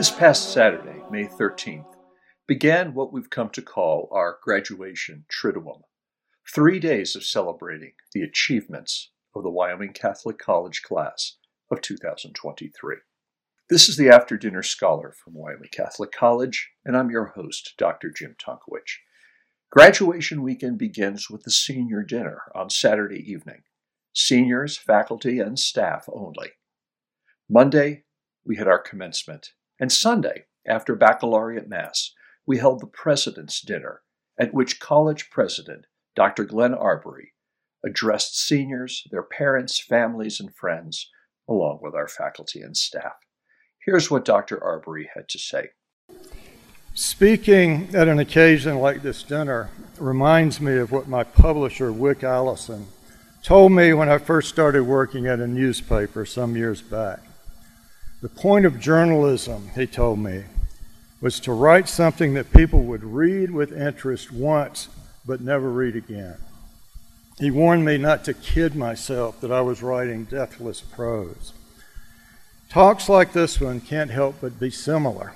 This past Saturday, May 13th, began what we've come to call our graduation Triduum. Three days of celebrating the achievements of the Wyoming Catholic College class of 2023. This is the After Dinner Scholar from Wyoming Catholic College, and I'm your host, Dr. Jim Tonkowich. Graduation weekend begins with the senior dinner on Saturday evening. Seniors, faculty, and staff only. Monday, we had our commencement, and Sunday, after baccalaureate mass, we held the President's Dinner, at which college president Dr. Glenn Arbery addressed seniors, their parents, families, and friends, along with our faculty and staff. Here's what Dr. Arbery had to say. Speaking at an occasion like this dinner reminds me of what my publisher, Wick Allison, told me when I first started working at a newspaper some years back. The point of journalism, he told me, was to write something that people would read with interest once but never read again. He warned me not to kid myself that I was writing deathless prose. Talks like this one can't help but be similar.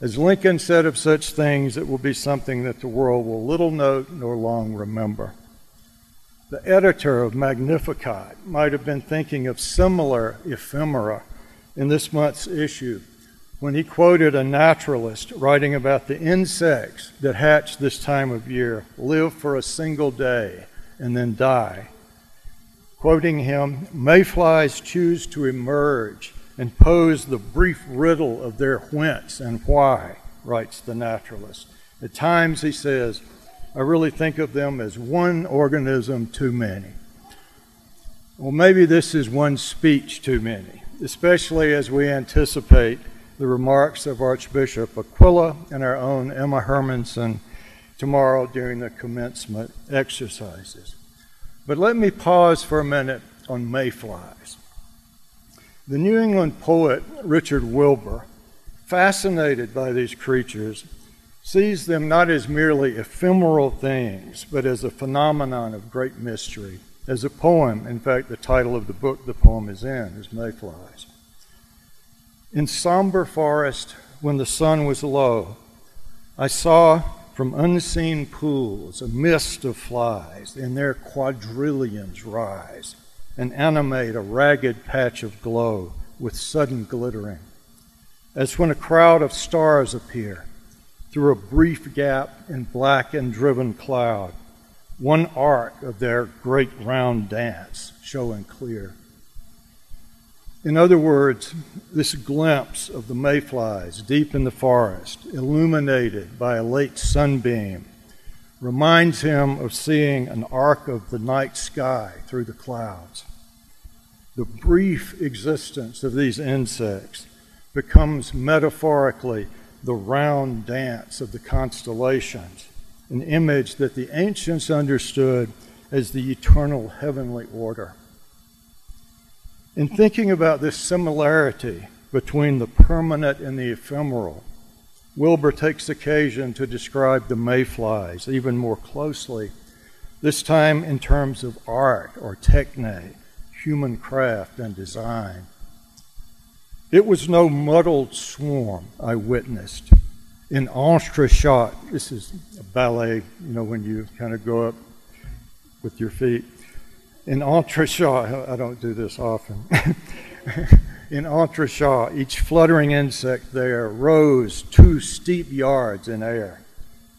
As Lincoln said of such things, it will be something that the world will little note nor long remember. The editor of Magnificat might have been thinking of similar ephemera in this month's issue when he quoted a naturalist writing about the insects that hatch this time of year, live for a single day, and then die. Quoting him, mayflies choose to emerge and pose the brief riddle of their whence and why, writes the naturalist. At times, he says, I really think of them as one organism too many. Well, maybe this is one speech too many, especially as we anticipate the remarks of Archbishop Aquila and our own Emma Hermanson tomorrow during the commencement exercises. But let me pause for a minute on mayflies. The New England poet Richard Wilbur, fascinated by these creatures, sees them not as merely ephemeral things, but as a phenomenon of great mystery. As a poem, in fact, the title of the book the poem is in is Mayflies. In somber forest, when the sun was low, I saw from unseen pools, a mist of flies and their quadrillions rise and animate a ragged patch of glow with sudden glittering, as when a crowd of stars appear through a brief gap in black and driven cloud, one arc of their great round dance showing clear. In other words, this glimpse of the mayflies deep in the forest, illuminated by a late sunbeam, reminds him of seeing an arc of the night sky through the clouds. The brief existence of these insects becomes metaphorically the round dance of the constellations, an image that the ancients understood as the eternal heavenly order. In thinking about this similarity between the permanent and the ephemeral, Wilbur takes occasion to describe the mayflies even more closely, this time in terms of art or techne, human craft and design. It was no muddled swarm I witnessed. In entrechat, this is a ballet, you know, when you kind of go up with your feet in entrechat, I don't do this often. in entrechat, each fluttering insect there rose two steep yards in air,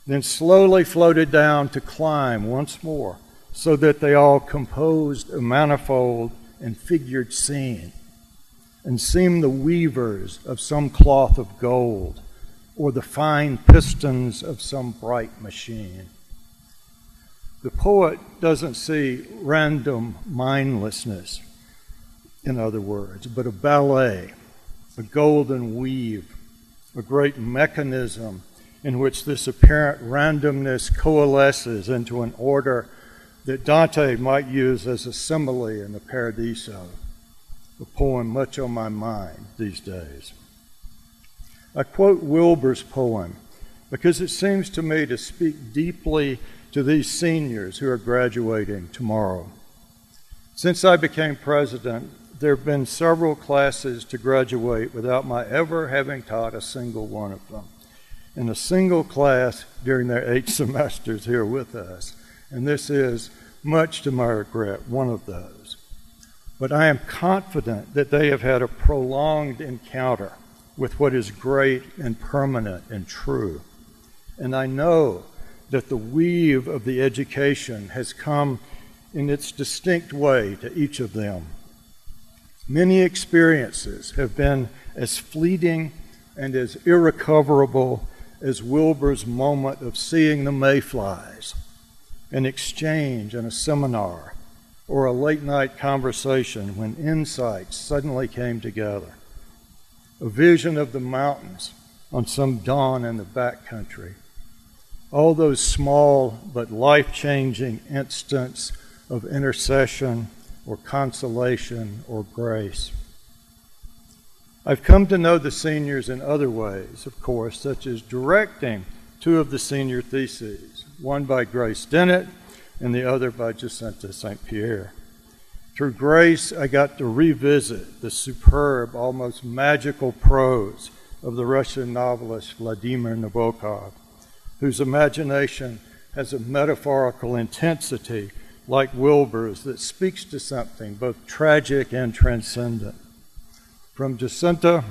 then slowly floated down to climb once more, so that they all composed a manifold and figured scene, and seemed the weavers of some cloth of gold, or the fine pistons of some bright machine. The poet doesn't see random mindlessness, in other words, but a ballet, a golden weave, a great mechanism in which this apparent randomness coalesces into an order that Dante might use as a simile in the Paradiso, a poem much on my mind these days. I quote Wilbur's poem because it seems to me to speak deeply to these seniors who are graduating tomorrow. Since I became president, there have been several classes to graduate without my ever having taught a single one of them. In a single class during their eight semesters here with us. And this is, much to my regret, one of those. But I am confident that they have had a prolonged encounter with what is great and permanent and true. And I know that the weave of the education has come in its distinct way to each of them. Many experiences have been as fleeting and as irrecoverable as Wilbur's moment of seeing the mayflies, an exchange in a seminar, or a late night conversation when insights suddenly came together, a vision of the mountains on some dawn in the back country. All those small but life changing instants of intercession or consolation or grace. I've come to know the seniors in other ways, of course, such as directing two of the senior theses, one by Grace Dennett and the other by Jacinta St. Pierre. Through Grace, I got to revisit the superb, almost magical prose of the Russian novelist Vladimir Nabokov, whose imagination has a metaphorical intensity like Wilbur's that speaks to something both tragic and transcendent. From Jacinta,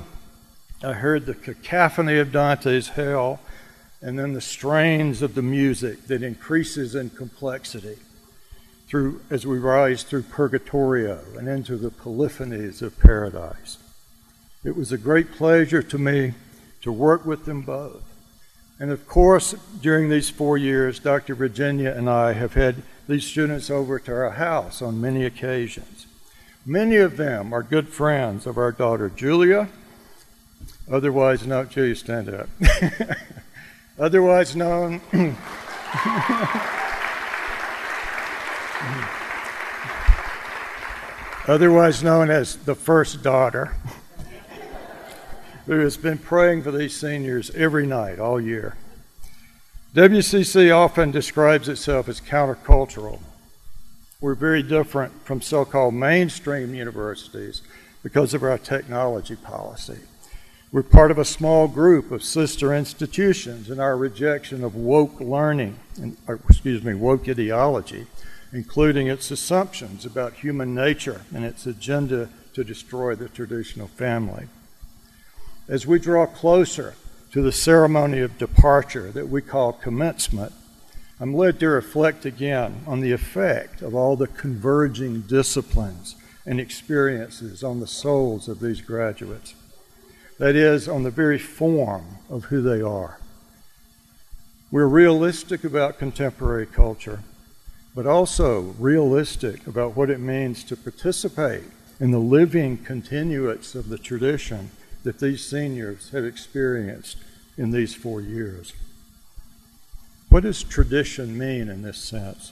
I heard the cacophony of Dante's Hell and then the strains of the music that increases in complexity through as we rise through Purgatorio and into the polyphonies of paradise. It was a great pleasure to me to work with them both. And of course, during these four years, Dr. Virginia and I have had these students over to our house on many occasions. Many of them are good friends of our daughter Julia, otherwise known, Julia, stand up. otherwise known. otherwise known as the first daughter, who has been praying for these seniors every night all year. WCC often describes itself as countercultural. We're very different from so called mainstream universities because of our technology policy. We're part of a small group of sister institutions in our rejection of woke learning, and, excuse me, woke ideology, including its assumptions about human nature and its agenda to destroy the traditional family. As we draw closer to the ceremony of departure that we call commencement, I'm led to reflect again on the effect of all the converging disciplines and experiences on the souls of these graduates. That is, on the very form of who they are. We're realistic about contemporary culture, but also realistic about what it means to participate in the living continuance of the tradition that these seniors have experienced in these four years. What does tradition mean in this sense?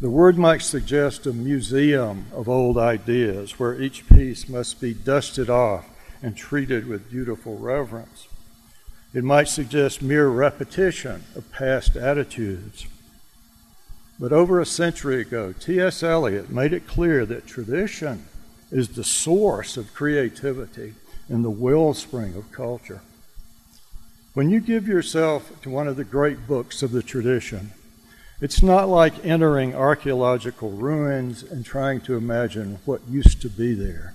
The word might suggest a museum of old ideas where each piece must be dusted off and treated with dutiful reverence. It might suggest mere repetition of past attitudes. But over a century ago, T.S. Eliot made it clear that tradition is the source of creativity and the wellspring of culture. When you give yourself to one of the great books of the tradition, it's not like entering archaeological ruins and trying to imagine what used to be there.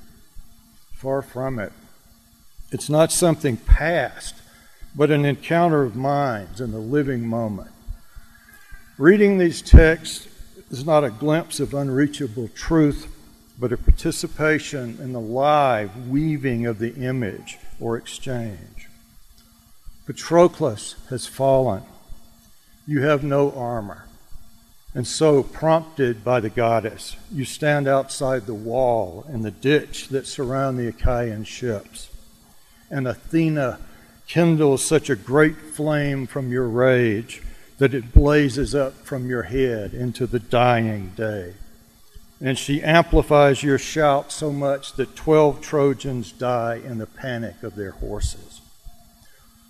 Far from it. It's not something past, but an encounter of minds in the living moment. Reading these texts is not a glimpse of unreachable truth, but a participation in the live weaving of the image or exchange. Patroclus has fallen. You have no armor. And so, prompted by the goddess, you stand outside the wall and the ditch that surround the Achaean ships. And Athena kindles such a great flame from your rage that it blazes up from your head into the dying day. And she amplifies your shout so much that 12 Trojans die in the panic of their horses.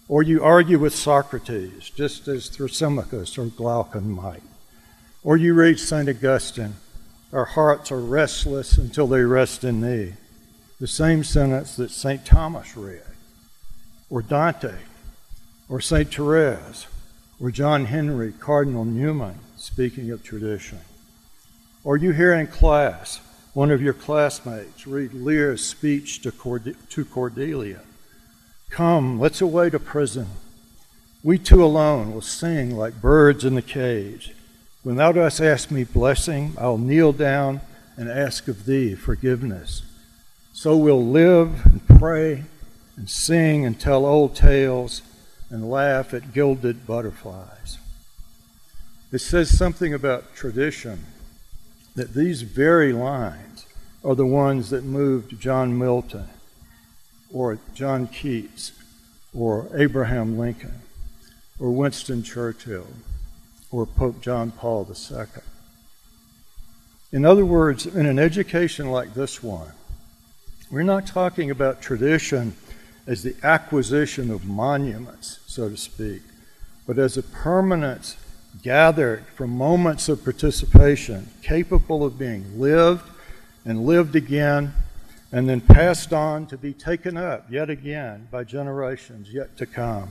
Or you argue with Socrates, just as Thrasymachus or Glaucon might. Or you read St. Augustine, our hearts are restless until they rest in thee. The same sentence that St. Thomas read, or Dante, or St. Therese, or John Henry Cardinal Newman, speaking of tradition. Or you hear in class one of your classmates read Lear's speech to, Cord- to Cordelia Come, let's away to prison. We two alone will sing like birds in the cage. When thou dost ask me blessing, I'll kneel down and ask of thee forgiveness. So we'll live and pray and sing and tell old tales and laugh at gilded butterflies. It says something about tradition that these very lines are the ones that moved John Milton or John Keats or Abraham Lincoln or Winston Churchill or Pope John Paul II. In other words, in an education like this one, we're not talking about tradition as the acquisition of monuments, so to speak, but as a permanence gathered from moments of participation capable of being lived and lived again and then passed on to be taken up yet again by generations yet to come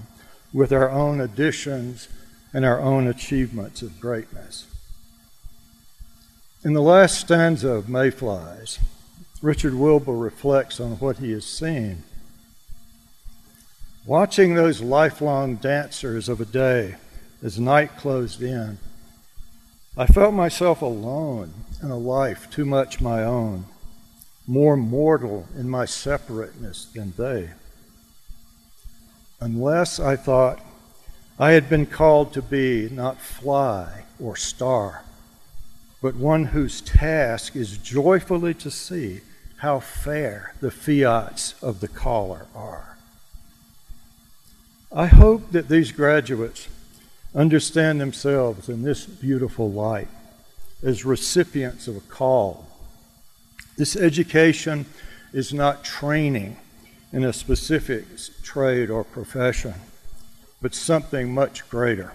with our own additions and our own achievements of greatness. In the last stanza of Mayflies, Richard Wilbur reflects on what he has seen. Watching those lifelong dancers of a day as night closed in, I felt myself alone in a life too much my own, more mortal in my separateness than they. Unless I thought I had been called to be not fly or star, but one whose task is joyfully to see how fair the fiats of the caller are. I hope that these graduates understand themselves in this beautiful light as recipients of a call. This education is not training in a specific trade or profession but something much greater.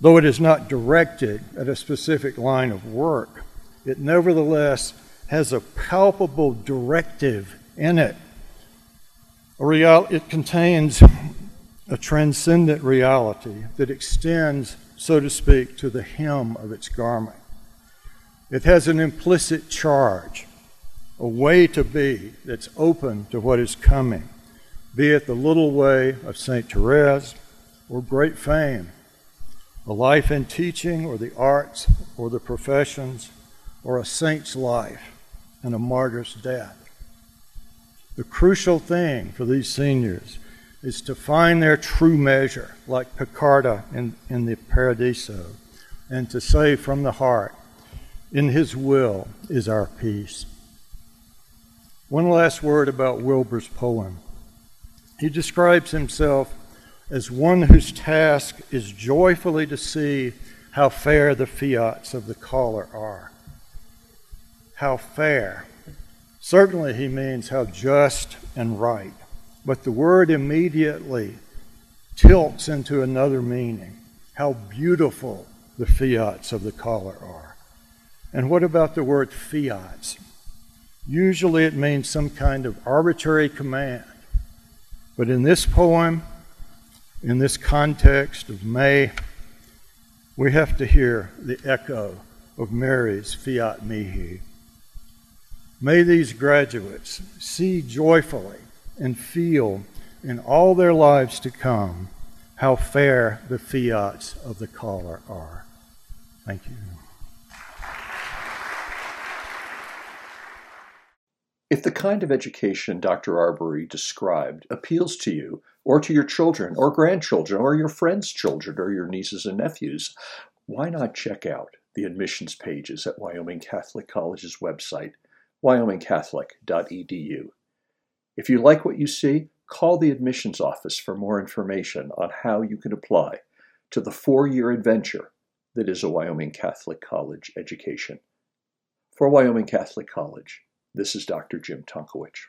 Though it is not directed at a specific line of work, it nevertheless has a palpable directive in it. Real, it contains a transcendent reality that extends, so to speak, to the hem of its garment. It has an implicit charge, a way to be that's open to what is coming be it the little way of St. Therese or great fame, a life in teaching or the arts or the professions, or a saint's life and a martyr's death. The crucial thing for these seniors is to find their true measure, like Piccarda in, in the Paradiso, and to say from the heart, In His will is our peace. One last word about Wilbur's poem. He describes himself as one whose task is joyfully to see how fair the fiats of the caller are. How fair. Certainly, he means how just and right. But the word immediately tilts into another meaning how beautiful the fiats of the caller are. And what about the word fiats? Usually it means some kind of arbitrary command but in this poem, in this context of May, we have to hear the echo of Mary's Fiat Mihi. May these graduates see joyfully and feel in all their lives to come how fair the fiats of the caller are. Thank you. If the kind of education Dr. Arbery described appeals to you, or to your children, or grandchildren, or your friends' children, or your nieces and nephews, why not check out the admissions pages at Wyoming Catholic College's website, wyomingcatholic.edu. If you like what you see, call the admissions office for more information on how you can apply to the four year adventure that is a Wyoming Catholic College education. For Wyoming Catholic College, this is Dr. Jim Tonkowich.